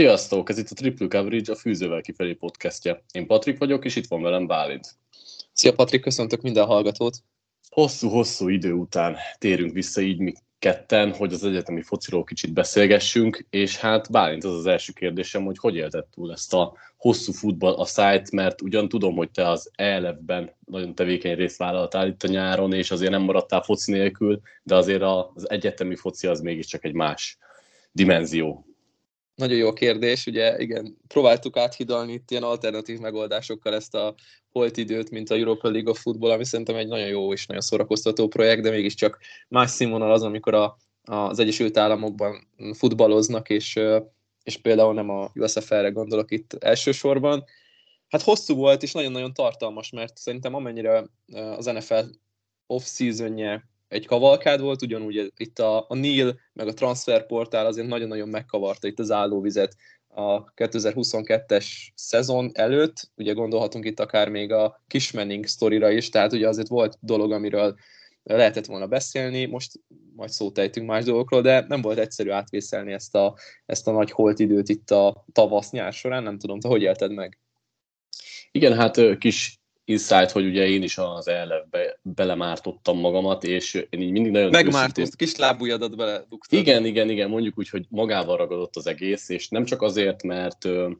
Sziasztok! Ez itt a Triple Coverage, a Fűzővel kifelé podcastja. Én Patrik vagyok, és itt van velem Bálint. Szia Patrik, köszöntök minden hallgatót! Hosszú-hosszú idő után térünk vissza így mi ketten, hogy az egyetemi fociról kicsit beszélgessünk, és hát Bálint az az első kérdésem, hogy hogy élted túl ezt a hosszú futball a szájt, mert ugyan tudom, hogy te az ELF-ben nagyon tevékeny részt vállaltál itt a nyáron, és azért nem maradtál foci nélkül, de azért az egyetemi foci az mégiscsak egy más dimenzió. Nagyon jó kérdés, ugye igen, próbáltuk áthidalni itt ilyen alternatív megoldásokkal ezt a holt időt, mint a Europa League of Football, ami szerintem egy nagyon jó és nagyon szórakoztató projekt, de mégiscsak más színvonal az, amikor a, az Egyesült Államokban futballoznak, és, és például nem a USFL-re gondolok itt elsősorban. Hát hosszú volt, és nagyon-nagyon tartalmas, mert szerintem amennyire az NFL off-seasonje egy kavalkád volt, ugyanúgy itt a, a Neil meg a transferportál azért nagyon-nagyon megkavarta itt az állóvizet a 2022-es szezon előtt, ugye gondolhatunk itt akár még a Kismenning sztorira is, tehát ugye azért volt dolog, amiről lehetett volna beszélni, most majd szót ejtünk más dolgokról, de nem volt egyszerű átvészelni ezt a, ezt a nagy holt időt itt a tavasz-nyár során, nem tudom, te hogy élted meg? Igen, hát kis insight, hogy ugye én is az ellenbe belemártottam magamat, és én így mindig nagyon... Megmártott, kis lábújadat bele duktad. Igen, igen, igen, mondjuk úgy, hogy magával ragadott az egész, és nem csak azért, mert ö,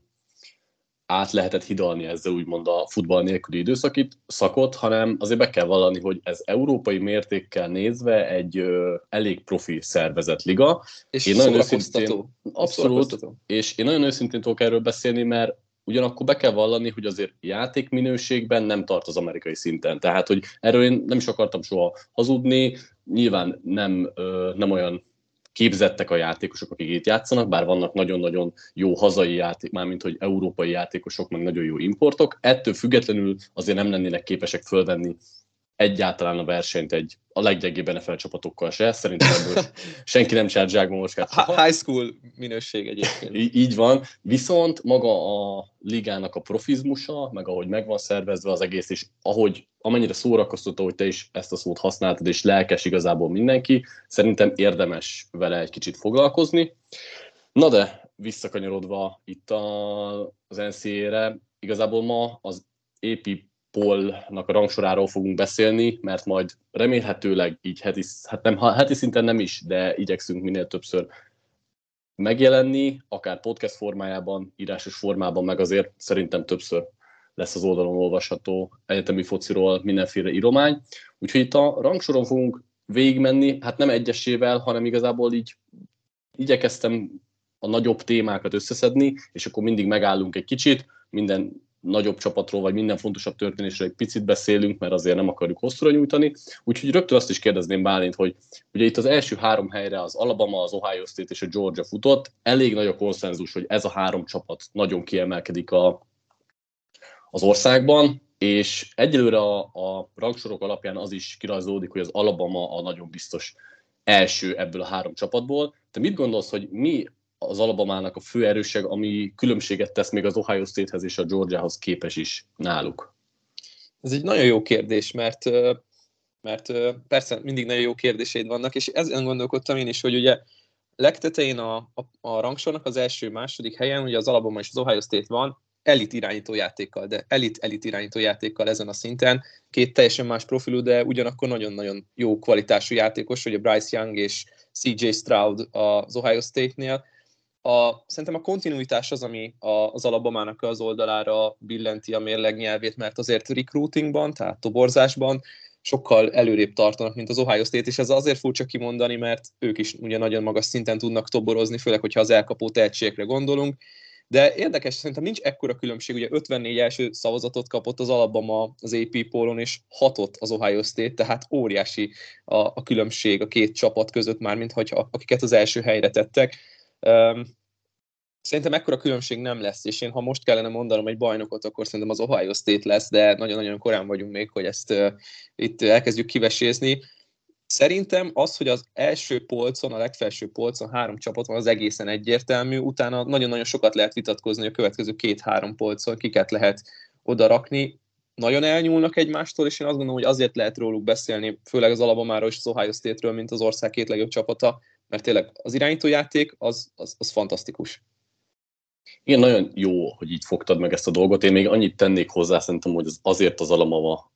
át lehetett hidalni ezzel úgymond a futball nélküli időszakit, szakot, hanem azért be kell vallani, hogy ez európai mértékkel nézve egy ö, elég profi szervezett liga. És én nagyon őszintén, abszolút, és én nagyon őszintén tudok erről beszélni, mert ugyanakkor be kell vallani, hogy azért játékminőségben nem tart az amerikai szinten. Tehát, hogy erről én nem is akartam soha hazudni, nyilván nem, nem olyan képzettek a játékosok, akik itt játszanak, bár vannak nagyon-nagyon jó hazai játék, mármint hogy európai játékosok, meg nagyon jó importok. Ettől függetlenül azért nem lennének képesek fölvenni egyáltalán a versenyt egy a leggyengébb NFL csapatokkal se. Szerintem ebből senki nem csinált zsákmamoskát. High school minőség egyébként. Í- így van. Viszont maga a ligának a profizmusa, meg ahogy meg van szervezve az egész, és ahogy amennyire szórakoztató, hogy te is ezt a szót használtad, és lelkes igazából mindenki, szerintem érdemes vele egy kicsit foglalkozni. Na de, visszakanyarodva itt a, az NCA-re, igazából ma az épi Polnak a rangsoráról fogunk beszélni, mert majd remélhetőleg így heti, hát nem, heti szinten nem is, de igyekszünk minél többször megjelenni, akár podcast formájában, írásos formában, meg azért szerintem többször lesz az oldalon olvasható egyetemi fociról mindenféle íromány. Úgyhogy itt a rangsoron fogunk végigmenni, hát nem egyesével, hanem igazából így igyekeztem a nagyobb témákat összeszedni, és akkor mindig megállunk egy kicsit, minden nagyobb csapatról, vagy minden fontosabb történésről egy picit beszélünk, mert azért nem akarjuk hosszúra nyújtani. Úgyhogy rögtön azt is kérdezném Bálint, hogy ugye itt az első három helyre az Alabama, az Ohio State és a Georgia futott. Elég nagy a konszenzus, hogy ez a három csapat nagyon kiemelkedik a, az országban, és egyelőre a, a rangsorok alapján az is kirajzolódik, hogy az Alabama a nagyon biztos első ebből a három csapatból. Te mit gondolsz, hogy mi az Alabamának a fő erőség, ami különbséget tesz még az Ohio Statehez és a Georgiahoz képes is náluk? Ez egy nagyon jó kérdés, mert mert persze mindig nagyon jó kérdéseid vannak, és ezen gondolkodtam én is, hogy ugye legtetején a, a, a rangsornak az első, második helyen, ugye az Alabama és az Ohio State van, elit irányító játékkal, de elit-elit irányító játékkal ezen a szinten. Két teljesen más profilú, de ugyanakkor nagyon-nagyon jó kvalitású játékos, ugye Bryce Young és CJ Stroud az Ohio State-nél, a, szerintem a kontinuitás az, ami a, az Alabamának az oldalára billenti a mérleg nyelvét, mert azért recruitingban, tehát toborzásban sokkal előrébb tartanak, mint az Ohio State, és ez azért furcsa kimondani, mert ők is ugye nagyon magas szinten tudnak toborozni, főleg, hogyha az elkapó tehetségekre gondolunk, de érdekes, szerintem nincs ekkora különbség, ugye 54 első szavazatot kapott az Alabama az AP pólon, és hatot az Ohio State, tehát óriási a, a különbség a két csapat között már, mint hogyha, akiket az első helyre tettek szerintem ekkora különbség nem lesz, és én ha most kellene mondanom egy bajnokot, akkor szerintem az Ohio State lesz, de nagyon-nagyon korán vagyunk még, hogy ezt uh, itt elkezdjük kivesézni. Szerintem az, hogy az első polcon, a legfelső polcon három csapat van, az egészen egyértelmű. Utána nagyon-nagyon sokat lehet vitatkozni, a következő két-három polcon kiket lehet oda rakni. Nagyon elnyúlnak egymástól, és én azt gondolom, hogy azért lehet róluk beszélni, főleg az Alabamáról és az Ohio State-ről, mint az ország két legjobb csapata, mert tényleg az irányítójáték az, az, az fantasztikus. Igen, nagyon jó, hogy így fogtad meg ezt a dolgot. Én még annyit tennék hozzá, szerintem, hogy az azért az Alamava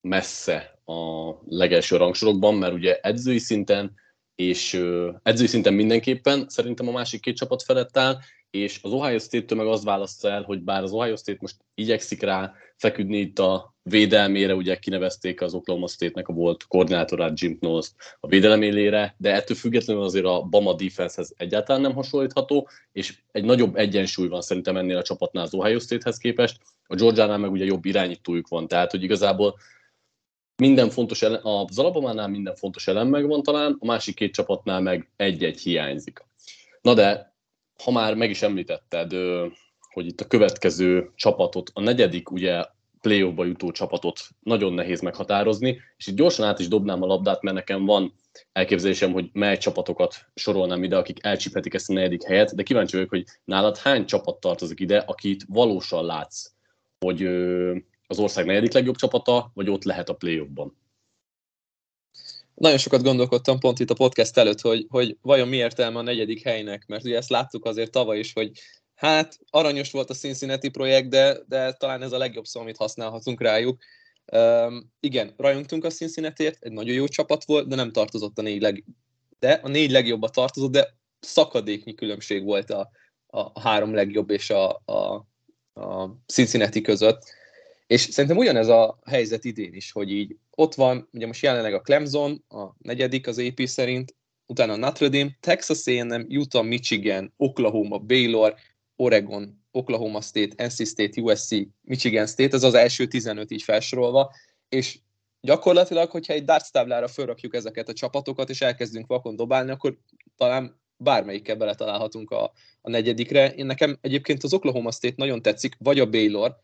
messze a legelső rangsorokban, mert ugye edzői szinten és edzői szinten mindenképpen szerintem a másik két csapat felett áll, és az Ohio State-től meg azt választja el, hogy bár az Ohio State most igyekszik rá feküdni itt a védelmére, ugye kinevezték az Oklahoma State-nek a volt koordinátorát Jim knowles a védelem élére, de ettől függetlenül azért a Bama defensehez egyáltalán nem hasonlítható, és egy nagyobb egyensúly van szerintem ennél a csapatnál az Ohio State-hez képest, a Georgia-nál meg ugye jobb irányítójuk van, tehát hogy igazából minden fontos elem, az Alabamánál minden fontos elem megvan talán, a másik két csapatnál meg egy-egy hiányzik. Na de, ha már meg is említetted, hogy itt a következő csapatot, a negyedik ugye playoffba jutó csapatot nagyon nehéz meghatározni, és itt gyorsan át is dobnám a labdát, mert nekem van elképzelésem, hogy mely csapatokat sorolnám ide, akik elcsíphetik ezt a negyedik helyet, de kíváncsi vagyok, hogy nálad hány csapat tartozik ide, akit valósan látsz, hogy az ország negyedik legjobb csapata, vagy ott lehet a play-offban? Nagyon sokat gondolkodtam pont itt a podcast előtt, hogy, hogy vajon mi értelme a negyedik helynek, mert ugye ezt láttuk azért tavaly is, hogy hát aranyos volt a Cincinnati projekt, de, de talán ez a legjobb szó, amit használhatunk rájuk. Um, igen, rajongtunk a cincinnati egy nagyon jó csapat volt, de nem tartozott a négy leg... De a négy legjobba tartozott, de szakadéknyi különbség volt a, a három legjobb és a, a, a Cincinnati között. És szerintem ugyanez a helyzet idén is, hogy így ott van, ugye most jelenleg a Clemson, a negyedik az AP szerint, utána a Notre Dame, Texas A&M, Utah, Michigan, Oklahoma, Baylor, Oregon, Oklahoma State, NC State, USC, Michigan State, ez az első 15 így felsorolva, és gyakorlatilag, hogyha egy darts táblára felrakjuk ezeket a csapatokat, és elkezdünk vakon dobálni, akkor talán bármelyikkel beletalálhatunk a, a negyedikre. Én nekem egyébként az Oklahoma State nagyon tetszik, vagy a Baylor,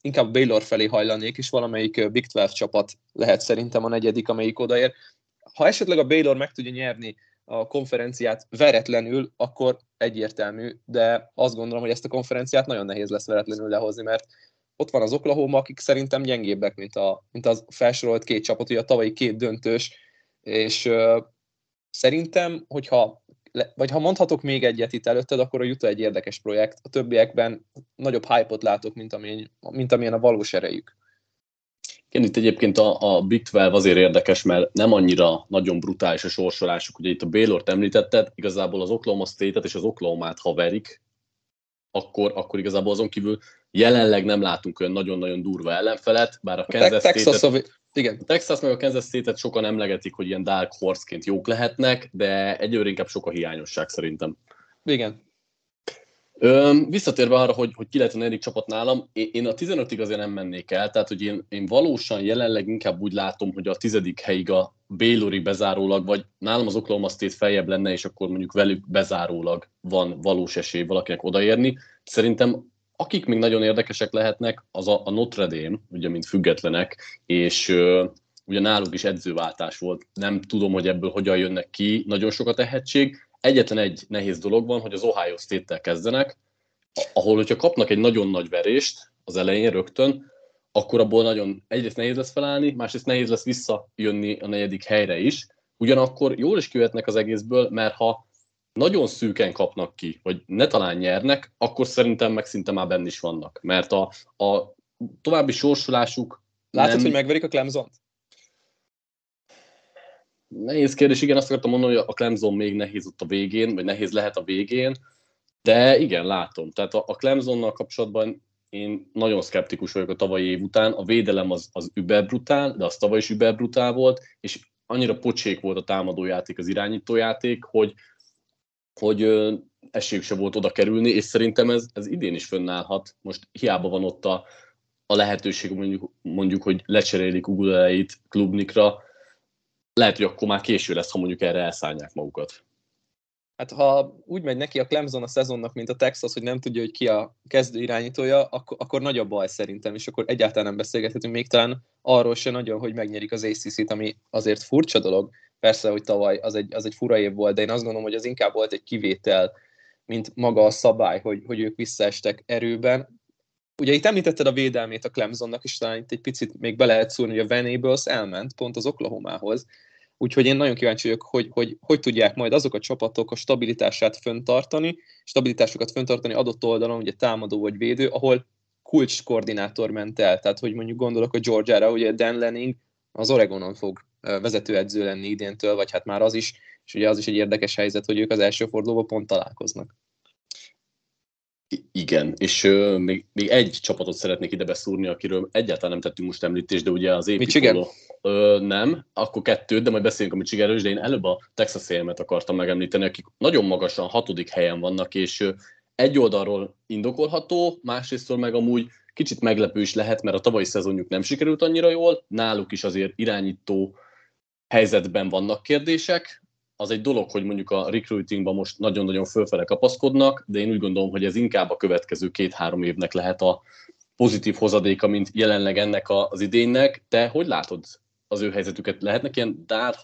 inkább Baylor felé hajlanék, és valamelyik Big 12 csapat lehet szerintem a negyedik, amelyik odaér. Ha esetleg a Baylor meg tudja nyerni a konferenciát veretlenül, akkor egyértelmű, de azt gondolom, hogy ezt a konferenciát nagyon nehéz lesz veretlenül lehozni, mert ott van az Oklahoma, akik szerintem gyengébbek, mint, a, mint az felsorolt két csapat, ugye a tavalyi két döntős, és uh, szerintem, hogyha vagy ha mondhatok még egyet itt előtted, akkor a Utah egy érdekes projekt. A többiekben nagyobb hype-ot látok, mint, amilyen, mint amilyen a valós erejük. Igen, itt egyébként a, a Big 12 azért érdekes, mert nem annyira nagyon brutális a sorsolásuk. Ugye itt a Baylor-t említetted, igazából az Oklahoma State-et és az Oklahoma-t ha verik, akkor, akkor igazából azon kívül jelenleg nem látunk olyan nagyon-nagyon durva ellenfelet, bár a Kansas State-et... Igen. Texas meg a Kansas State-et sokan emlegetik, hogy ilyen Dark Horse-ként jók lehetnek, de egyőre inkább sok a hiányosság szerintem. Igen. Ö, visszatérve arra, hogy, hogy ki lehet a negyedik csapat nálam, én a 15-ig azért nem mennék el, tehát hogy én, én valósan jelenleg inkább úgy látom, hogy a tizedik helyig a Baylori bezárólag, vagy nálam az Oklahoma State feljebb lenne, és akkor mondjuk velük bezárólag van valós esély valakinek odaérni. Szerintem akik még nagyon érdekesek lehetnek, az a, a Notre Dame, ugye mint függetlenek, és uh, ugye náluk is edzőváltás volt. Nem tudom, hogy ebből hogyan jönnek ki, nagyon sok a tehetség. Egyetlen egy nehéz dolog van, hogy az Ohio State-tel kezdenek, ahol, hogyha kapnak egy nagyon nagy verést az elején rögtön, akkor abból nagyon egyrészt nehéz lesz felállni, másrészt nehéz lesz visszajönni a negyedik helyre is. Ugyanakkor jól is kivetnek az egészből, mert ha nagyon szűken kapnak ki, vagy ne talán nyernek, akkor szerintem meg szinte már benne is vannak. Mert a, a további sorsolásuk Látod, nem... hogy megverik a clemson -t? Nehéz kérdés, igen, azt akartam mondani, hogy a Clemson még nehéz ott a végén, vagy nehéz lehet a végén, de igen, látom. Tehát a, a Clemsonnal kapcsolatban én nagyon szkeptikus vagyok a tavalyi év után. A védelem az, az überbrutál, de az tavaly is überbrutál volt, és annyira pocsék volt a támadójáték, az irányítójáték, hogy, hogy esélyük se volt oda kerülni, és szerintem ez, ez idén is fönnállhat. Most hiába van ott a, a lehetőség, mondjuk, mondjuk hogy lecserélik Uguleit klubnikra, lehet, hogy akkor már késő lesz, ha mondjuk erre elszállják magukat. Hát ha úgy megy neki a Clemson a szezonnak, mint a Texas, hogy nem tudja, hogy ki a kezdő irányítója, akkor, akkor nagyobb baj szerintem, és akkor egyáltalán nem beszélgethetünk még talán arról se nagyon, hogy megnyerik az ACC-t, ami azért furcsa dolog, Persze, hogy tavaly az egy, az egy fura év volt, de én azt gondolom, hogy az inkább volt egy kivétel, mint maga a szabály, hogy, hogy ők visszaestek erőben. Ugye itt említetted a védelmét a Clemsonnak, és talán itt egy picit még be lehet szúrni, hogy a Venables elment pont az Oklahomához, úgyhogy én nagyon kíváncsi vagyok, hogy, hogy hogy tudják majd azok a csapatok a stabilitását föntartani, stabilitásukat föntartani adott oldalon, ugye támadó vagy védő, ahol kulcs koordinátor ment el, tehát hogy mondjuk gondolok a Georgiára, ugye Dan Lenning az Oregonon fog vezetőedző lenni idéntől, vagy hát már az is, és ugye az is egy érdekes helyzet, hogy ők az első fordulóban pont találkoznak. Igen, és ö, még, még egy csapatot szeretnék ide beszúrni, akiről egyáltalán nem tettünk most említést, de ugye az? Ö, nem, akkor kettő, de majd beszéljünk a Michiganről de én előbb a Texas a akartam megemlíteni, akik nagyon magasan, hatodik helyen vannak, és ö, egy oldalról indokolható, másrésztől meg amúgy kicsit meglepő is lehet, mert a tavalyi szezonjuk nem sikerült annyira jól, náluk is azért irányító helyzetben vannak kérdések, az egy dolog, hogy mondjuk a recruitingban most nagyon-nagyon fölfele kapaszkodnak, de én úgy gondolom, hogy ez inkább a következő két-három évnek lehet a pozitív hozadéka, mint jelenleg ennek az idénynek. Te hogy látod az ő helyzetüket? Lehetnek ilyen dark,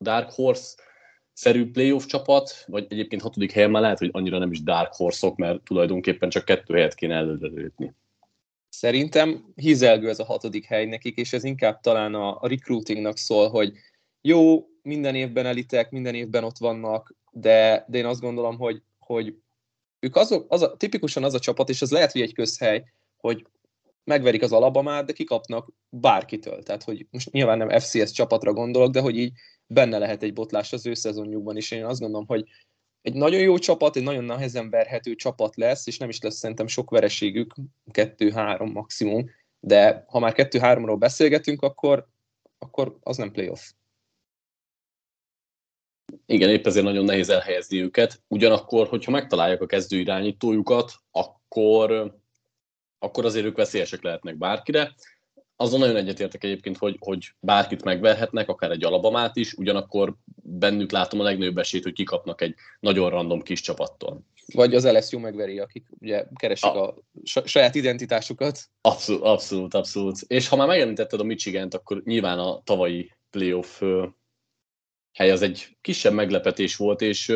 dark horse szerű playoff csapat, vagy egyébként hatodik helyen már lehet, hogy annyira nem is dark horse-ok, mert tulajdonképpen csak kettő helyet kéne előre lépni. Szerintem hizelgő ez a hatodik hely nekik, és ez inkább talán a, a recruitingnak szól, hogy jó, minden évben elitek, minden évben ott vannak, de, de én azt gondolom, hogy, hogy ők azok, az a, tipikusan az a csapat, és ez lehet, hogy egy közhely, hogy megverik az alabamát, de kikapnak bárkitől. Tehát, hogy most nyilván nem FCS csapatra gondolok, de hogy így benne lehet egy botlás az ő szezonjukban is. Én azt gondolom, hogy egy nagyon jó csapat, egy nagyon nehezen verhető csapat lesz, és nem is lesz szerintem sok vereségük, kettő-három maximum, de ha már kettő-háromról beszélgetünk, akkor, akkor az nem playoff. Igen, épp ezért nagyon nehéz elhelyezni őket. Ugyanakkor, hogyha megtalálják a kezdő irányítójukat, akkor, akkor azért ők veszélyesek lehetnek bárkire. Azon nagyon egyetértek egyébként, hogy, hogy bárkit megverhetnek, akár egy alabamát is, ugyanakkor bennük látom a legnagyobb esélyt, hogy kikapnak egy nagyon random kis csapattól. Vagy az LSU megveri, akik ugye keresik a, a saját identitásukat. Abszolút, abszolút, abszolút. És ha már megemlítetted a Michigant, akkor nyilván a tavalyi playoff hely az egy kisebb meglepetés volt, és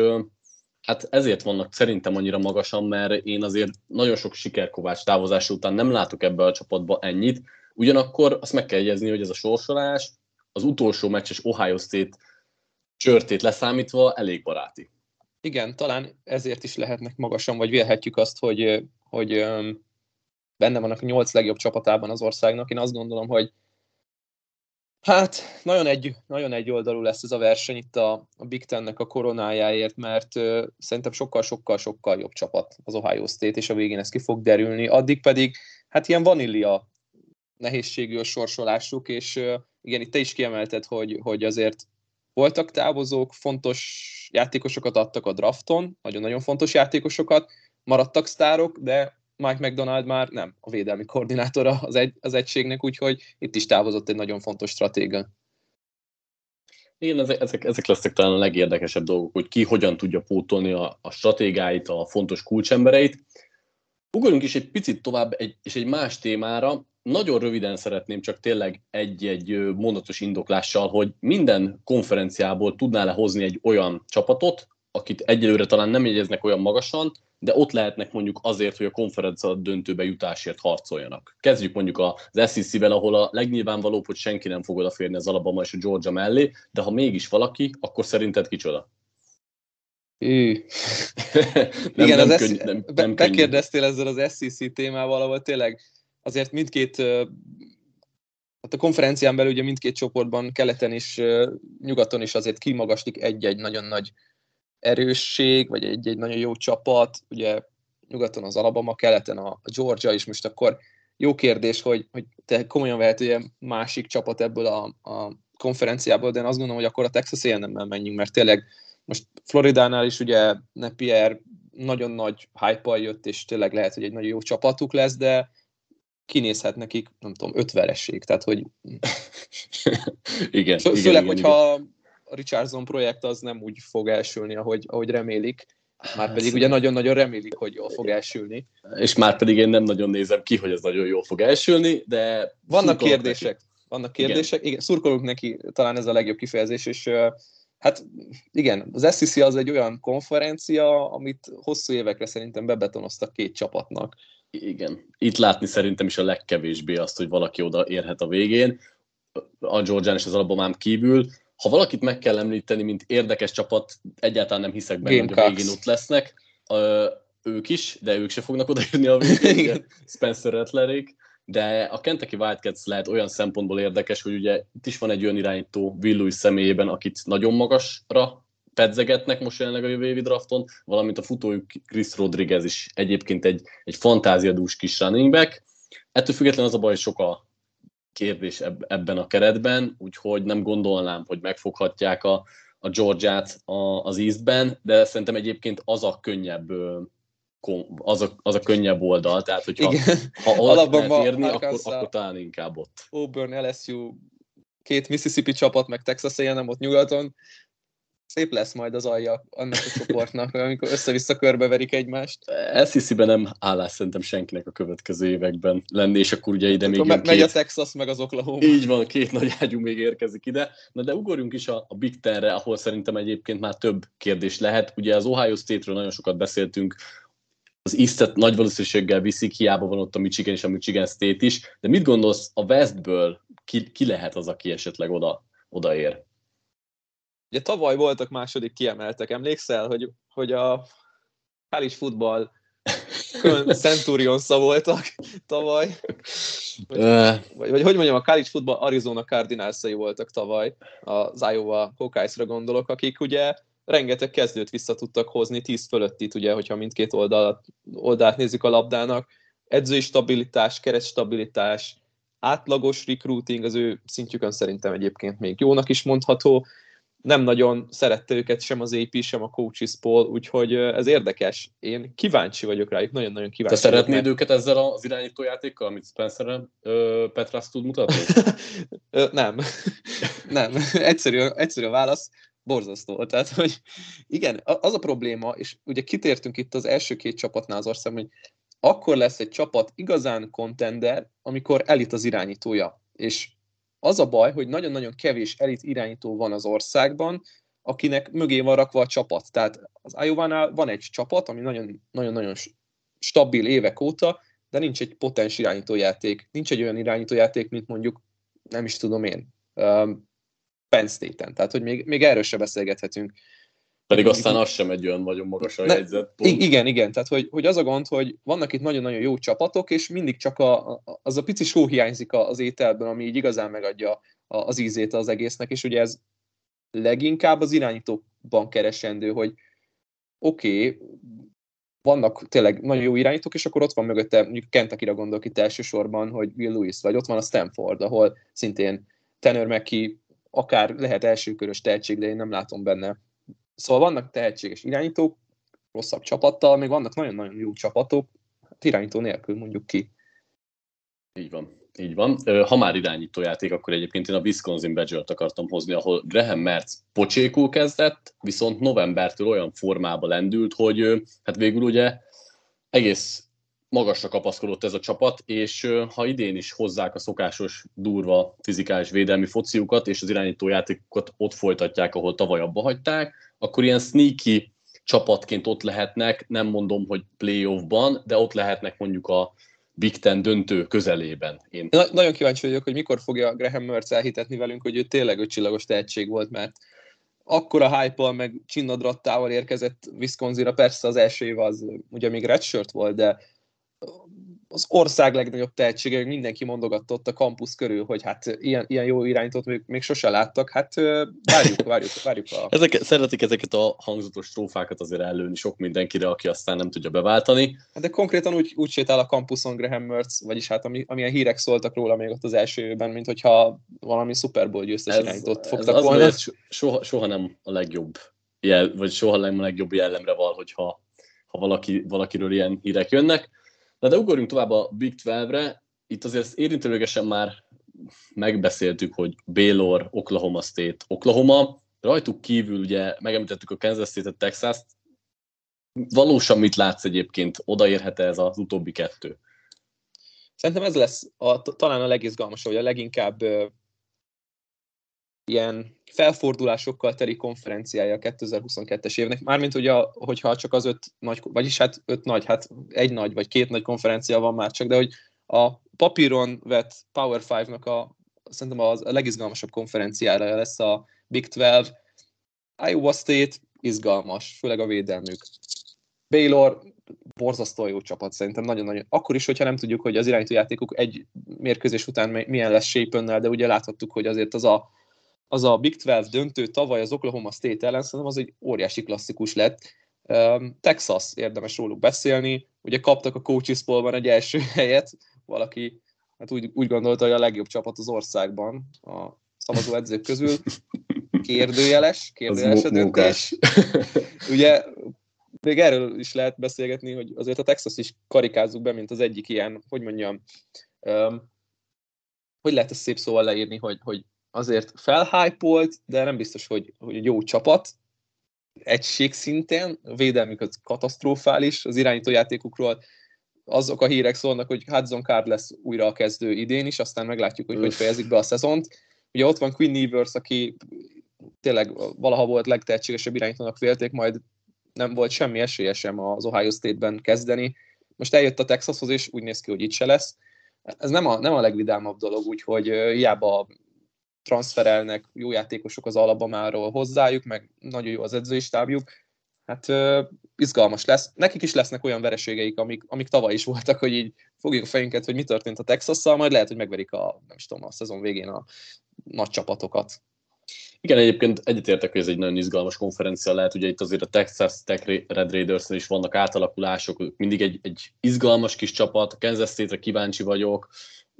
hát ezért vannak szerintem annyira magasan, mert én azért nagyon sok sikerkovács távozása után nem látok ebbe a csapatba ennyit, ugyanakkor azt meg kell jegyezni, hogy ez a sorsolás az utolsó meccses Ohio State csörtét leszámítva elég baráti. Igen, talán ezért is lehetnek magasan, vagy vélhetjük azt, hogy, hogy benne vannak a nyolc legjobb csapatában az országnak. Én azt gondolom, hogy Hát nagyon egy, nagyon egy oldalú lesz ez a verseny itt a, a Big Tennek a koronájáért, mert uh, szerintem sokkal-sokkal-sokkal jobb csapat az Ohio State, és a végén ez ki fog derülni. Addig pedig, hát ilyen vanília nehézségű a sorsolásuk, és uh, igen, itt te is kiemelted, hogy, hogy azért voltak távozók, fontos játékosokat adtak a drafton, nagyon-nagyon fontos játékosokat, maradtak sztárok, de Mike McDonald már nem a védelmi koordinátora az, egy, az egységnek, úgyhogy itt is távozott egy nagyon fontos stratéga. Igen, ezek, ezek, ezek lesznek talán a legérdekesebb dolgok, hogy ki hogyan tudja pótolni a, a stratégáit, a fontos kulcsembereit. Ugorjunk is egy picit tovább, egy, és egy más témára. Nagyon röviden szeretném csak tényleg egy-egy mondatos indoklással, hogy minden konferenciából tudnál-e hozni egy olyan csapatot, akit egyelőre talán nem jegyeznek olyan magasan, de ott lehetnek mondjuk azért, hogy a konferencia döntőbe jutásért harcoljanak. Kezdjük mondjuk az SEC-vel, ahol a legnyilvánvalóbb, hogy senki nem fog odaférni az Alabama és a Georgia mellé, de ha mégis valaki, akkor szerinted kicsoda? Ő. nem, Igen, nem az könny- nem, be, nem bekérdeztél ezzel az SEC témával, ahol tényleg azért mindkét Hát a konferencián belül ugye mindkét csoportban, keleten és nyugaton is azért kimagaslik egy-egy nagyon nagy erősség, vagy egy, egy nagyon jó csapat, ugye nyugaton az Alabama, keleten a, Georgia is, most akkor jó kérdés, hogy, hogy te komolyan vehet ugye másik csapat ebből a, a konferenciából, de én azt gondolom, hogy akkor a Texas A&M-mel menjünk, mert tényleg most Floridánál is ugye Nepier nagyon nagy hype jött, és tényleg lehet, hogy egy nagyon jó csapatuk lesz, de kinézhet nekik, nem tudom, öt vereség, tehát hogy igen, főleg, igen, hogyha igen. A Richardson projekt az nem úgy fog elsülni, ahogy, ahogy remélik, már hát pedig ugye nagyon-nagyon remélik, hogy jól fog elsülni. És már pedig én nem nagyon nézem ki, hogy ez nagyon jól fog elsülni, de... Vannak kérdések. Neki. Vannak kérdések. Igen. igen, szurkolunk neki, talán ez a legjobb kifejezés, és hát igen, az SEC az egy olyan konferencia, amit hosszú évekre szerintem bebetonoztak két csapatnak. Igen. Itt látni szerintem is a legkevésbé azt, hogy valaki oda érhet a végén. A Georgian és az Alabamán kívül, ha valakit meg kell említeni, mint érdekes csapat, egyáltalán nem hiszek benne, hogy a végén ott lesznek. ők is, de ők se fognak odaérni a végén, Spencer Rattlerék. De a Kentucky Wildcats lehet olyan szempontból érdekes, hogy ugye itt is van egy olyan irányító Will Lewis személyében, akit nagyon magasra pedzegetnek most jelenleg a jövő évi drafton, valamint a futójuk Chris Rodriguez is egyébként egy, egy fantáziadús kis running back. Ettől függetlenül az a baj, hogy sok a kérdés ebben a keretben, úgyhogy nem gondolnám, hogy megfoghatják a, a Georgiát az Eastben, de szerintem egyébként az a könnyebb az a, az a könnyebb oldal, tehát hogyha Igen. ha alapban lehet érni, akkor, akkor talán inkább ott. Auburn, LSU, két Mississippi csapat, meg Texas A&M ott nyugaton, szép lesz majd az alja annak a csoportnak, amikor össze-vissza körbeverik egymást. SEC-ben nem állás szerintem senkinek a következő években lenni, és akkor ugye ide még me- megy a Texas, meg az Oklahoma. Így van, két nagy ágyú még érkezik ide. Na de ugorjunk is a, a Big Ten-re, ahol szerintem egyébként már több kérdés lehet. Ugye az Ohio State-ről nagyon sokat beszéltünk, az Eastet nagy valószínűséggel viszik, hiába van ott a Michigan és a Michigan State is, de mit gondolsz a Westből ki, ki lehet az, aki esetleg oda, odaér? Ugye tavaly voltak második kiemeltek, emlékszel, hogy, hogy a college futball Centurions voltak tavaly. Vagy, vagy, vagy, hogy mondjam, a college football Arizona cardinals voltak tavaly, az Iowa Hawkeyes-ra gondolok, akik ugye rengeteg kezdőt vissza tudtak hozni, 10 fölöttit, ugye, hogyha mindkét oldalt, oldalt nézzük a labdának. Edzői stabilitás, stabilitás, átlagos recruiting az ő szintjükön szerintem egyébként még jónak is mondható. Nem nagyon szerette őket sem az AP, sem a coaches Paul, úgyhogy ez érdekes. Én kíváncsi vagyok rájuk, nagyon-nagyon kíváncsi. Te szeretnéd mert... őket ezzel az irányítójátékkal, amit Spencer Petras tud mutatni? nem. nem. Egyszerű, egyszerű a válasz borzasztó. Tehát, hogy igen, az a probléma, és ugye kitértünk itt az első két csapatnál az országban, hogy akkor lesz egy csapat igazán contender, amikor elit az irányítója. És az a baj, hogy nagyon-nagyon kevés elit irányító van az országban, akinek mögé van rakva a csapat. Tehát az iowa van egy csapat, ami nagyon-nagyon stabil évek óta, de nincs egy potens irányítójáték. Nincs egy olyan irányítójáték, mint mondjuk, nem is tudom én, Penn State-en. Tehát, hogy még, még erről se beszélgethetünk. Pedig aztán az sem egy olyan nagyon magas a jegyzet. Pont. Igen, igen. Tehát, hogy, hogy az a gond, hogy vannak itt nagyon-nagyon jó csapatok, és mindig csak a, az a pici só hiányzik az ételben, ami így igazán megadja az ízét az egésznek, és ugye ez leginkább az irányítókban keresendő, hogy oké, okay, vannak tényleg nagyon jó irányítók, és akkor ott van mögötte, mondjuk Kentucky-ra gondolok itt elsősorban, hogy Will Lewis, vagy ott van a Stanford, ahol szintén Tanner McKee akár lehet elsőkörös tehetség, de én nem látom benne. Szóval vannak tehetséges irányítók, rosszabb csapattal, még vannak nagyon-nagyon jó csapatok, hát irányító nélkül mondjuk ki. Így van. Így van. Ha már irányítójáték, akkor egyébként én a Wisconsin Badger-t akartam hozni, ahol Graham Mertz pocsékul kezdett, viszont novembertől olyan formába lendült, hogy hát végül ugye egész magasra kapaszkodott ez a csapat, és ha idén is hozzák a szokásos durva fizikális védelmi fociukat, és az irányítójátékokat ott folytatják, ahol tavaly abba hagyták, akkor ilyen sneaky csapatként ott lehetnek, nem mondom, hogy playoffban, de ott lehetnek mondjuk a Big Ten döntő közelében. Én... Na, nagyon kíváncsi vagyok, hogy mikor fogja Graham Mertz elhitetni velünk, hogy ő tényleg ötcsillagos tehetség volt, mert akkora hype meg csinnadrattával érkezett Wisconsinra, persze az első év az ugye még redshirt volt, de az ország legnagyobb tehetsége, mindenki mondogatta ott a kampusz körül, hogy hát ilyen, ilyen jó irányítót még, még sose láttak, hát várjuk, várjuk, várjuk. A... Ezek, szeretik ezeket a hangzatos trófákat azért előni sok mindenkire, aki aztán nem tudja beváltani. Hát de konkrétan úgy, úgy sétál a kampuszon Graham Mertz, vagyis hát ami, amilyen hírek szóltak róla még ott az első évben, mint hogyha valami Super Bowl győztes ez, irányítót fogtak ez volna. Soha, soha nem a legjobb jel, vagy soha nem a legjobb jellemre val, hogyha ha valaki, valakiről ilyen hírek jönnek. Na de ugorjunk tovább a Big 12-re. Itt azért érintőlegesen már megbeszéltük, hogy Baylor, Oklahoma State, Oklahoma. Rajtuk kívül ugye megemlítettük a Kansas State-et, Texas-t. Valósan mit látsz egyébként? Odaérhet ez az utóbbi kettő? Szerintem ez lesz a, talán a legizgalmasabb, vagy a leginkább ilyen felfordulásokkal teli konferenciája a 2022-es évnek, mármint ugye, hogyha csak az öt nagy, vagyis hát öt nagy, hát egy nagy vagy két nagy konferencia van már csak, de hogy a papíron vett Power 5-nak a, szerintem a legizgalmasabb konferenciára lesz a Big 12, Iowa State izgalmas, főleg a védelmük. Baylor borzasztó jó csapat szerintem, nagyon-nagyon. Akkor is, hogyha nem tudjuk, hogy az irányítójátékuk egy mérkőzés után milyen lesz shape de ugye láthattuk, hogy azért az a, az a Big 12 döntő tavaly az Oklahoma State ellen szerintem az egy óriási klasszikus lett. Texas érdemes róluk beszélni, ugye kaptak a coaches pollban egy első helyet, valaki hát úgy, úgy gondolta, hogy a legjobb csapat az országban a szavazó edzők közül. Kérdőjeles, kérdőjeles a döntés. ugye még erről is lehet beszélgetni, hogy azért a Texas is karikázzuk be, mint az egyik ilyen, hogy mondjam, um, hogy lehet ezt szép szóval leírni, hogy, hogy azért felhypolt, de nem biztos, hogy, hogy egy jó csapat, egység szinten, a védelmük az katasztrofális, az irányítójátékukról azok a hírek szólnak, hogy Hudson Card lesz újra a kezdő idén is, aztán meglátjuk, hogy Öff. hogy fejezik be a szezont. Ugye ott van Quinn Evers, aki tényleg valaha volt legtehetségesebb irányítónak félték, majd nem volt semmi esélye sem az Ohio State-ben kezdeni. Most eljött a Texashoz, és úgy néz ki, hogy itt se lesz. Ez nem a, nem a legvidámabb dolog, úgyhogy hiába transferelnek jó játékosok az Alabamáról hozzájuk, meg nagyon jó az edzői stábjuk, hát uh, izgalmas lesz. Nekik is lesznek olyan vereségeik, amik, amik tavaly is voltak, hogy így fogjuk a fejünket, hogy mi történt a Texasszal, majd lehet, hogy megverik a, nem is tudom, a szezon végén a nagy csapatokat. Igen, egyébként egyetértek, hogy ez egy nagyon izgalmas konferencia lehet, ugye itt azért a Texas Tech Red raiders is vannak átalakulások, mindig egy, egy izgalmas kis csapat, a Kansas State-re kíváncsi vagyok,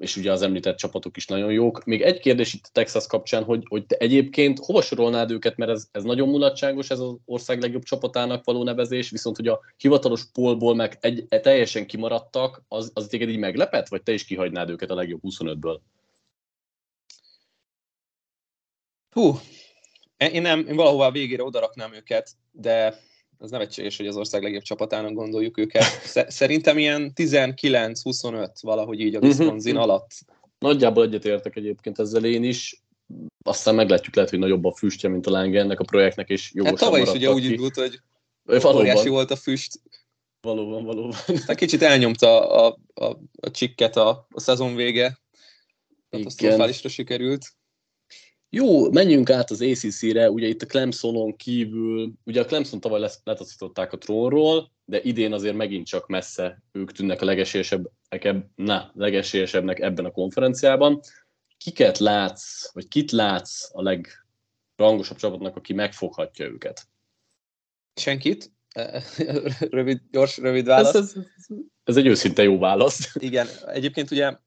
és ugye az említett csapatok is nagyon jók. Még egy kérdés itt Texas kapcsán, hogy, hogy te egyébként hova sorolnád őket, mert ez, ez nagyon mulatságos, ez az ország legjobb csapatának való nevezés, viszont hogy a hivatalos polból meg egy, egy, teljesen kimaradtak, az, az téged így meglepett, vagy te is kihagynád őket a legjobb 25-ből? Hú, én nem, én valahová végére odaraknám őket, de az nevetséges, hogy az ország legjobb csapatának gondoljuk őket. Szerintem ilyen 19-25 valahogy így a mhm. Wisconsin alatt. Nagyjából egyetértek egyébként ezzel én is. Aztán meglátjuk, lehet, hogy nagyobb a füstje, mint a lánge ennek a projektnek, és jogosan hát tavaly is ugye úgy indult, hogy óriási volt a füst. Valóban, valóban. Aztán kicsit elnyomta a, a, a csikket a, a szezon vége. Katasztrofálisra sikerült. Jó, menjünk át az ACC-re, ugye itt a Clemsonon kívül, ugye a Clemson tavaly letaszították a trónról, de idén azért megint csak messze ők tűnnek a legesélyesebbnek, na, legesélyesebbnek ebben a konferenciában. Kiket látsz, vagy kit látsz a legrangosabb csapatnak, aki megfoghatja őket? Senkit. rövid, gyors, rövid válasz. Ez, ez, ez egy őszinte jó válasz. Igen, egyébként ugye,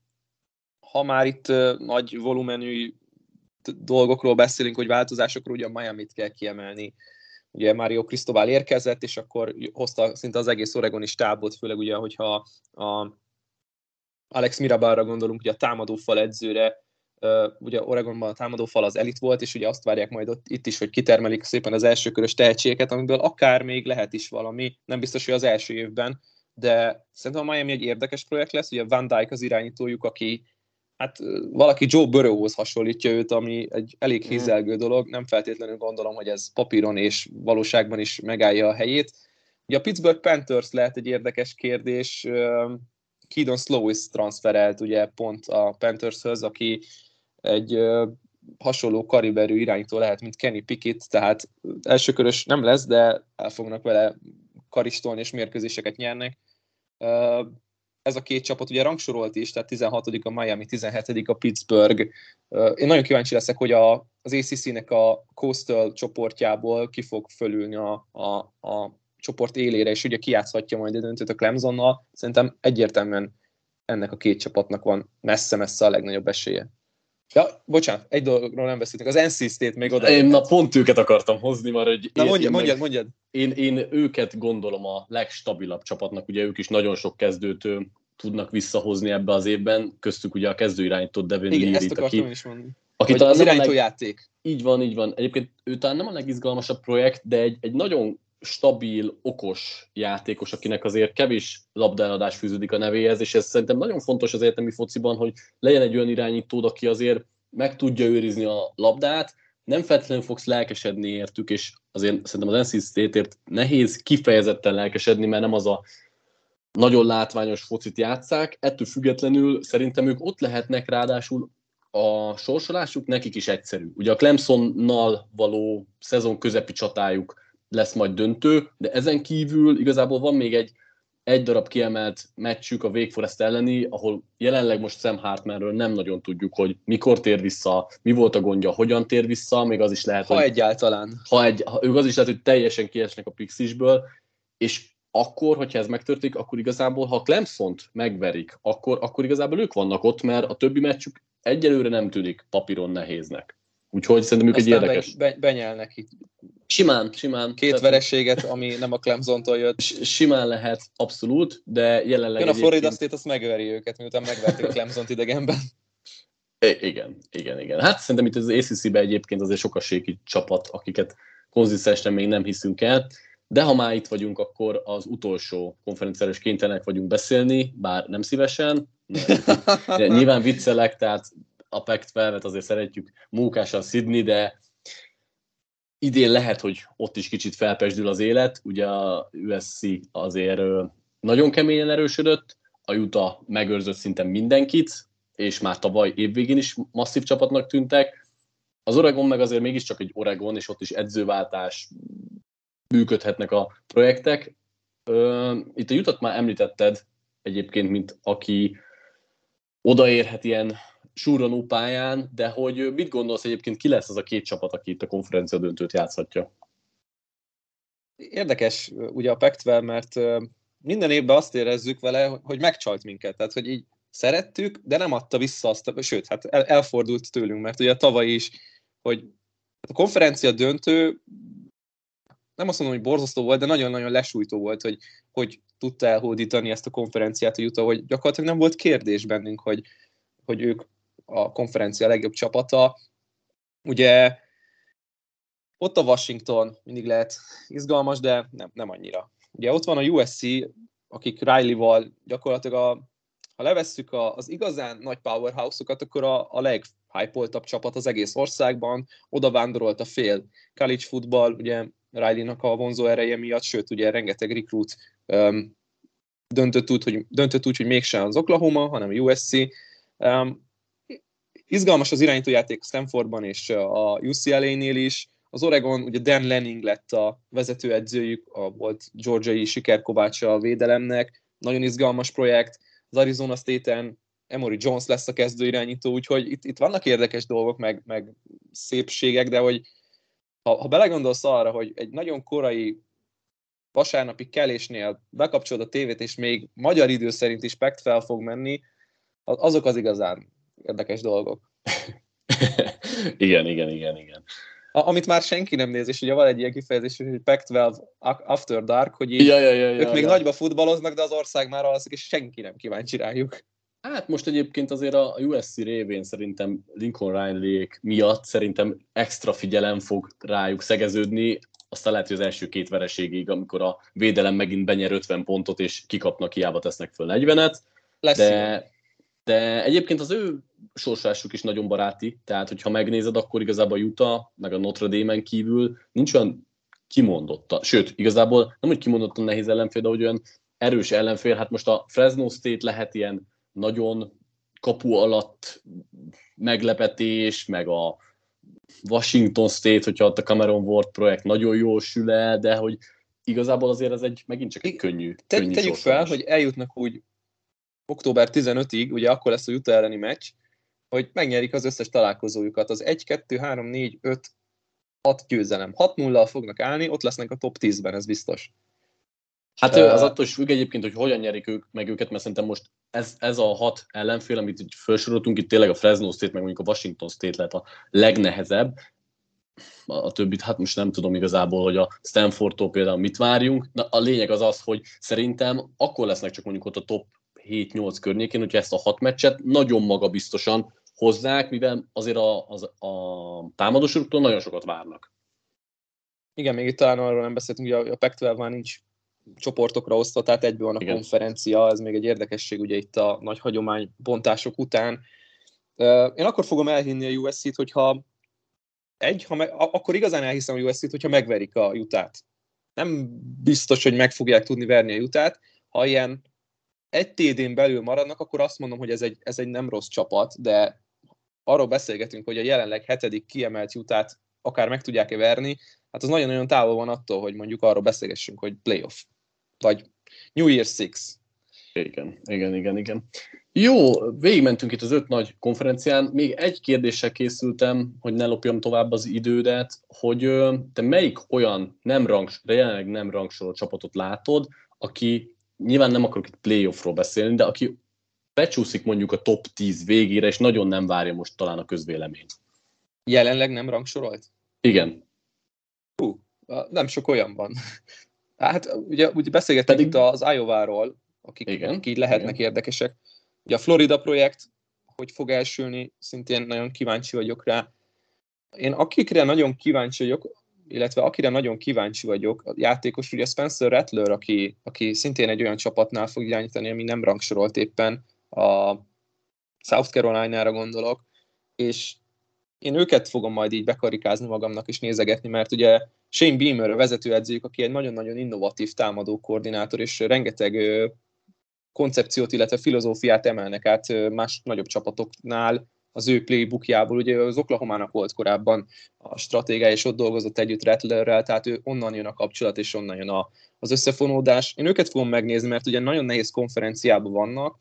ha már itt nagy volumenű dolgokról beszélünk, hogy változásokról, ugye a Miami-t kell kiemelni. Ugye Mario Cristobal érkezett, és akkor hozta szinte az egész oregoni stábot, főleg ugye, hogyha a Alex Mirabarra gondolunk, ugye a támadófal edzőre, ugye Oregonban a támadófal az elit volt, és ugye azt várják majd ott, itt is, hogy kitermelik szépen az első körös tehetségeket, amiből akár még lehet is valami, nem biztos, hogy az első évben, de szerintem a Miami egy érdekes projekt lesz, ugye Van Dijk az irányítójuk, aki hát valaki Joe Burrowhoz hasonlítja őt, ami egy elég mhm. hízelgő dolog, nem feltétlenül gondolom, hogy ez papíron és valóságban is megállja a helyét. Ugye a Pittsburgh Panthers lehet egy érdekes kérdés, Keaton Slowis transferelt ugye pont a Panthershöz, aki egy hasonló kariberű irányító lehet, mint Kenny Pickett, tehát elsőkörös nem lesz, de el fognak vele karistolni és mérkőzéseket nyernek ez a két csapat ugye rangsorolt is, tehát 16 a Miami, 17 a Pittsburgh. Én nagyon kíváncsi leszek, hogy a, az ACC-nek a Coastal csoportjából ki fog fölülni a, a, a csoport élére, és ugye kiátszhatja majd a döntőt a Clemsonnal. Szerintem egyértelműen ennek a két csapatnak van messze-messze a legnagyobb esélye. Ja, bocsánat, egy dologról nem beszéltünk, az NC State még oda. Én na pont őket akartam hozni, mert hogy na, mondjad, én, mondjad, mondjad. Én, én őket gondolom a legstabilabb csapatnak, ugye ők is nagyon sok kezdőt tudnak visszahozni ebbe az évben, köztük ugye a kezdőirányított Devin Igen, Leary-t, ezt aki, is mondani. Aki talán az irányító leg... játék. Így van, így van. Egyébként ő talán nem a legizgalmasabb projekt, de egy, egy nagyon stabil, okos játékos, akinek azért kevés labdáladás fűződik a nevéhez, és ez szerintem nagyon fontos az egyetemi fociban, hogy legyen egy olyan irányítód, aki azért meg tudja őrizni a labdát, nem feltétlenül fogsz lelkesedni értük, és azért szerintem az NC State-ért nehéz kifejezetten lelkesedni, mert nem az a nagyon látványos focit játszák, ettől függetlenül szerintem ők ott lehetnek ráadásul a sorsolásuk nekik is egyszerű. Ugye a Clemsonnal való szezon közepi csatájuk lesz majd döntő, de ezen kívül igazából van még egy egy darab kiemelt meccsük a Wake Forest elleni, ahol jelenleg most Sam Hartmanről nem nagyon tudjuk, hogy mikor tér vissza, mi volt a gondja, hogyan tér vissza, még az is lehet, ha hogy... egyáltalán. Ha egy, ha, ők az is lehet, hogy teljesen kiesnek a Pixisből, és akkor, hogyha ez megtörténik, akkor igazából, ha clemson megverik, akkor, akkor igazából ők vannak ott, mert a többi meccsük egyelőre nem tűnik papíron nehéznek. Úgyhogy szerintem ők egy érdekes. Be, benyelnek itt. Simán, simán. Két tehát, vereséget, ami nem a Clemson-tól jött. Simán lehet, abszolút, de jelenleg Jön a Florida State, azt megveri őket, miután megverték a Clemson-t idegenben. I- igen, igen, igen. Hát szerintem itt az ACC-ben egyébként azért sok a csapat, akiket konzisztensen még nem hiszünk el. De ha már itt vagyunk, akkor az utolsó konferenciára is kénytelenek vagyunk beszélni, bár nem szívesen. Nyilván viccelek, tehát a pac azért szeretjük mókásan szidni, de idén lehet, hogy ott is kicsit felpesdül az élet. Ugye a USC azért nagyon keményen erősödött, a Utah megőrzött szinte mindenkit, és már tavaly évvégén is masszív csapatnak tűntek. Az Oregon meg azért mégiscsak egy Oregon, és ott is edzőváltás, működhetnek a projektek. Itt a jutat már említetted egyébként, mint aki odaérhet ilyen súranó pályán, de hogy mit gondolsz egyébként, ki lesz az a két csapat, aki itt a konferencia döntőt játszhatja? Érdekes ugye a pac mert minden évben azt érezzük vele, hogy megcsalt minket. Tehát, hogy így szerettük, de nem adta vissza azt, sőt, hát elfordult tőlünk, mert ugye tavaly is, hogy a konferencia döntő nem azt mondom, hogy borzasztó volt, de nagyon-nagyon lesújtó volt, hogy, hogy tudta elhódítani ezt a konferenciát a Utah, hogy gyakorlatilag nem volt kérdés bennünk, hogy, hogy ők a konferencia legjobb csapata. Ugye ott a Washington mindig lehet izgalmas, de nem, nem annyira. Ugye ott van a USC, akik Riley-val gyakorlatilag a, ha levesszük a, az igazán nagy powerhouse-okat, akkor a, a leghypoltabb csapat az egész országban, oda vándorolt a fél college football, ugye Riley-nak a vonzó ereje miatt, sőt, ugye rengeteg recruit um, döntött, úgy, hogy, döntött úgy, hogy mégsem az Oklahoma, hanem USC. Um, izgalmas az irányítójáték Stanfordban és a UCLA-nél is. Az Oregon, ugye Dan Lenning lett a vezetőedzőjük, a volt georgiai sikerkovácsa a védelemnek, nagyon izgalmas projekt. Az Arizona State-en Emory Jones lesz a kezdő irányító, úgyhogy itt, itt vannak érdekes dolgok, meg, meg szépségek, de hogy ha, ha belegondolsz arra, hogy egy nagyon korai vasárnapi kelésnél bekapcsolod a tévét, és még magyar idő szerint is pekt fel fog menni, azok az igazán érdekes dolgok. igen, igen, igen, igen. A, amit már senki nem néz, és ugye van egy ilyen kifejezés, hogy Pac-12 After Dark, hogy így ja, ja, ja, ők ja, még ja. nagyba futballoznak, de az ország már alszik, és senki nem kíváncsi rájuk. Hát most egyébként azért a USC révén szerintem Lincoln riley miatt szerintem extra figyelem fog rájuk szegeződni, aztán lehet, hogy az első két vereségig, amikor a védelem megint benyer 50 pontot, és kikapnak, hiába tesznek föl 40-et. Lesz de, de egyébként az ő sorsásuk is nagyon baráti, tehát hogyha megnézed, akkor igazából a Utah, meg a Notre Dame-en kívül nincs olyan kimondotta, sőt, igazából nem, hogy kimondottan nehéz ellenfél, de hogy olyan erős ellenfél, hát most a Fresno State lehet ilyen nagyon kapu alatt meglepetés, meg a Washington State, hogyha ott a Cameron Ward projekt nagyon jól sül el, de hogy igazából azért ez egy megint csak egy könnyű, Te, könnyű Tegyük fel, hogy eljutnak úgy október 15-ig, ugye akkor lesz a Utah elleni meccs, hogy megnyerik az összes találkozójukat. Az 1, 2, 3, 4, 5, 6 győzelem. 6-0-al fognak állni, ott lesznek a top 10-ben, ez biztos. Hát az attól is függ egyébként, hogy hogyan nyerik ők, meg őket, mert szerintem most ez, ez a hat ellenfél, amit így felsoroltunk, itt tényleg a Fresno State, meg mondjuk a Washington State lehet a legnehezebb. A, a többit, hát most nem tudom igazából, hogy a Stanfordtól például mit várjunk. Na, a lényeg az az, hogy szerintem akkor lesznek csak mondjuk ott a top 7-8 környékén, hogyha ezt a hat meccset nagyon magabiztosan hozzák, mivel azért a, az, a támadósoroktól nagyon sokat várnak. Igen, még itt talán arról nem beszéltünk, hogy a, a Pac-12 már nincs csoportokra osztva, tehát egyben van a Igen. konferencia, ez még egy érdekesség ugye itt a nagy hagyomány bontások után. Én akkor fogom elhinni a USC-t, hogyha egy, ha me, akkor igazán elhiszem a USC-t, hogyha megverik a jutát. Nem biztos, hogy meg fogják tudni verni a jutát. Ha ilyen egy TD-n belül maradnak, akkor azt mondom, hogy ez egy, ez egy nem rossz csapat, de arról beszélgetünk, hogy a jelenleg hetedik kiemelt jutát akár meg tudják-e verni, hát az nagyon-nagyon távol van attól, hogy mondjuk arról beszélgessünk, hogy playoff, vagy New Year Six. Igen, igen, igen, igen. Jó, végigmentünk itt az öt nagy konferencián. Még egy kérdéssel készültem, hogy ne lopjam tovább az idődet, hogy te melyik olyan nem rangs, de jelenleg nem rangsorolt csapatot látod, aki nyilván nem akarok itt playoffról beszélni, de aki becsúszik mondjuk a top 10 végére, és nagyon nem várja most talán a közvélemény. Jelenleg nem rangsorolt? Igen. Hú, nem sok olyan van. Hát ugye, ugye beszélgettünk Pedig... itt az Iowa-ról, akik, igen, akik lehetnek igen. érdekesek. Ugye a Florida projekt, hogy fog elsülni, szintén nagyon kíváncsi vagyok rá. Én akikre nagyon kíváncsi vagyok, illetve akire nagyon kíváncsi vagyok, a játékos ugye Spencer Rattler, aki, aki szintén egy olyan csapatnál fog irányítani, ami nem rangsorolt éppen, a South Carolina-ra gondolok, és én őket fogom majd így bekarikázni magamnak és nézegetni, mert ugye Shane Beamer a vezetőedzőjük, aki egy nagyon-nagyon innovatív támadó koordinátor, és rengeteg koncepciót, illetve filozófiát emelnek át más nagyobb csapatoknál az ő playbookjából. Ugye az Oklahoma-nak volt korábban a stratégia, és ott dolgozott együtt Rattlerrel, tehát ő onnan jön a kapcsolat, és onnan jön a, az összefonódás. Én őket fogom megnézni, mert ugye nagyon nehéz konferenciában vannak,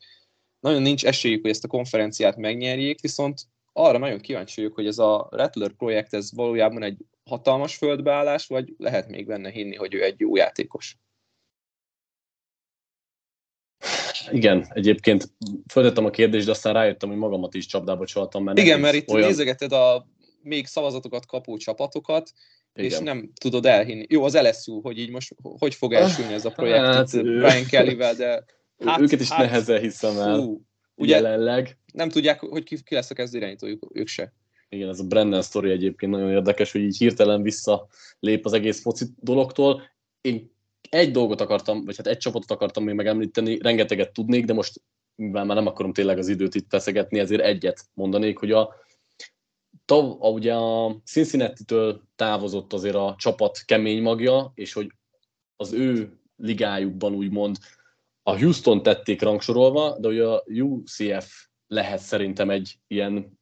nagyon nincs esélyük, hogy ezt a konferenciát megnyerjék, viszont arra nagyon kíváncsi vagyok, hogy ez a Rattler projekt, ez valójában egy hatalmas földbeállás, vagy lehet még benne hinni, hogy ő egy jó játékos? Igen, egyébként föltettem a kérdést, de aztán rájöttem, hogy magamat is csapdába csaltam. Mert Igen, mert itt olyan... nézegeted a még szavazatokat kapó csapatokat, Igen. és nem tudod elhinni. Jó, az LSU, hogy így most hogy fog elsülni ez a projekt hát, Brian Kellyvel, de hát, őket is hát, nehezen hiszem el fú, ugye, jelenleg. Nem tudják, hogy ki, ki lesz a kezdő irányítójuk, ők se. Igen, ez a Brennan sztori egyébként nagyon érdekes, hogy így hirtelen vissza lép az egész foci dologtól. Én egy dolgot akartam, vagy hát egy csapatot akartam még megemlíteni, rengeteget tudnék, de most mivel már nem akarom tényleg az időt itt feszegetni, ezért egyet mondanék, hogy a, tav, a, ugye a Cincinnati-től távozott azért a csapat kemény magja, és hogy az ő ligájukban úgymond a Houston tették rangsorolva, de ugye a UCF lehet szerintem egy ilyen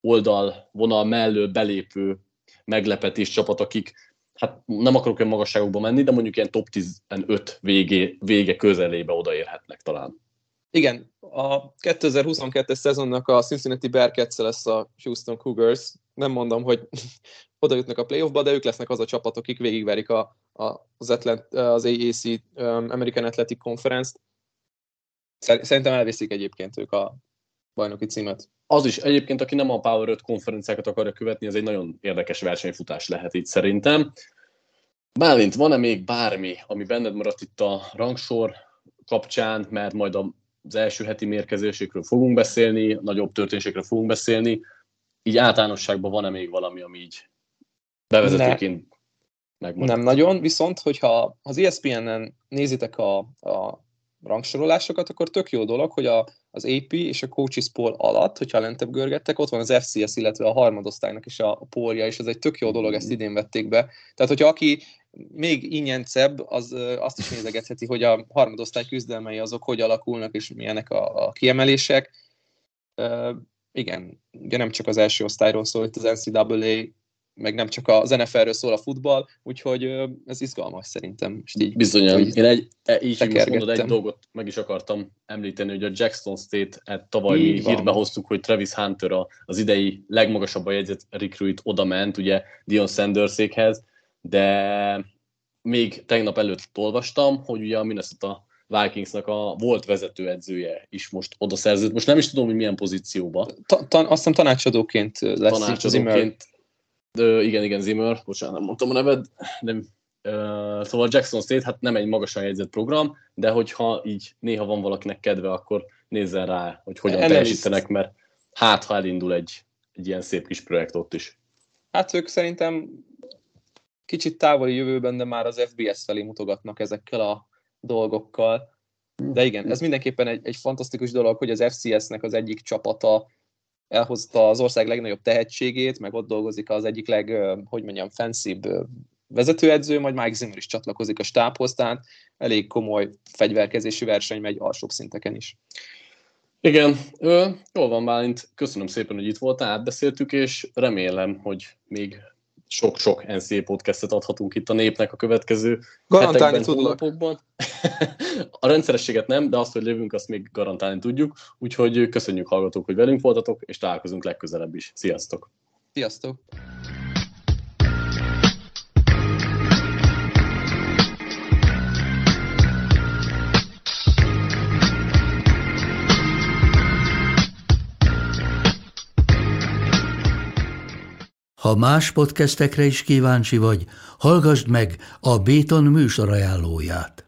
oldal, vonal mellől belépő meglepetés csapat, akik hát nem akarok olyan magasságokba menni, de mondjuk ilyen top 15 végé, vége közelébe odaérhetnek talán. Igen, a 2022-es szezonnak a Cincinnati Bearcats lesz a Houston Cougars. Nem mondom, hogy oda jutnak a playoffba, de ők lesznek az a csapat, akik végigverik a, a, az, Atlant, az AAC um, American Athletic Conference-t. Szerintem elviszik egyébként ők a bajnoki címet. Az is egyébként, aki nem a Power 5 konferenciákat akarja követni, ez egy nagyon érdekes versenyfutás lehet itt szerintem. Bálint, van-e még bármi, ami benned maradt itt a rangsor kapcsán, mert majd az első heti mérkezésekről fogunk beszélni, nagyobb történésekről fogunk beszélni, így általánosságban van-e még valami, ami így bevezetőként megmaradt? Nem nagyon, viszont hogyha az ESPN-en nézitek a, a rangsorolásokat, akkor tök jó dolog, hogy a, az AP és a coaches poll alatt, hogyha lentebb görgettek, ott van az FCS, illetve a harmadosztálynak is a, a polja, és ez egy tök jó dolog, ezt idén vették be. Tehát, hogyha aki még ingyencebb, az azt is nézegetheti, hogy a harmadosztály küzdelmei azok hogy alakulnak, és milyenek a, a kiemelések. Uh, igen, ugye nem csak az első osztályról szól, itt az NCAA meg nem csak az NFL-ről szól a futball, úgyhogy ez izgalmas szerintem. És így, Bizonyan. Én egy, e, így, így most mondod, egy dolgot meg is akartam említeni, hogy a Jackson State-et tavaly mi hírbe hoztuk, hogy Travis Hunter az idei legmagasabb a jegyzett recruit oda ment, ugye Dion Sandersékhez, de még tegnap előtt olvastam, hogy ugye a Minnesota Vikingsnak a volt vezetőedzője is most oda szerződött. Most nem is tudom, hogy milyen pozícióba. Ta, ta, azt hiszem tanácsadóként lesz. Tanácsadóként igen, igen, Zimmer, bocsánat, nem mondtam a neved, uh, szóval Jackson State, hát nem egy magasan jegyzett program, de hogyha így néha van valakinek kedve, akkor nézzen rá, hogy hogyan Elleniszt. teljesítenek, mert hát ha elindul egy, egy ilyen szép kis projekt ott is. Hát ők szerintem kicsit távoli jövőben, de már az FBS felé mutogatnak ezekkel a dolgokkal. De igen, ez mindenképpen egy, egy fantasztikus dolog, hogy az FCS-nek az egyik csapata elhozta az ország legnagyobb tehetségét, meg ott dolgozik az egyik leg, hogy mondjam, fenszibb vezetőedző, majd Mike Zimmer is csatlakozik a stábhoz, tehát elég komoly fegyverkezési verseny megy alsóbb szinteken is. Igen, ö, jól van Bálint, köszönöm szépen, hogy itt voltál, átbeszéltük, és remélem, hogy még sok-sok NCA podcastet adhatunk itt a népnek a következő Garantálni hetekben, tudlak. hónapokban. a rendszerességet nem, de azt, hogy lévünk, azt még garantálni tudjuk. Úgyhogy köszönjük hallgatók, hogy velünk voltatok, és találkozunk legközelebb is. Sziasztok! Sziasztok! Ha más podcastekre is kíváncsi vagy, hallgassd meg a Béton műsor ajánlóját.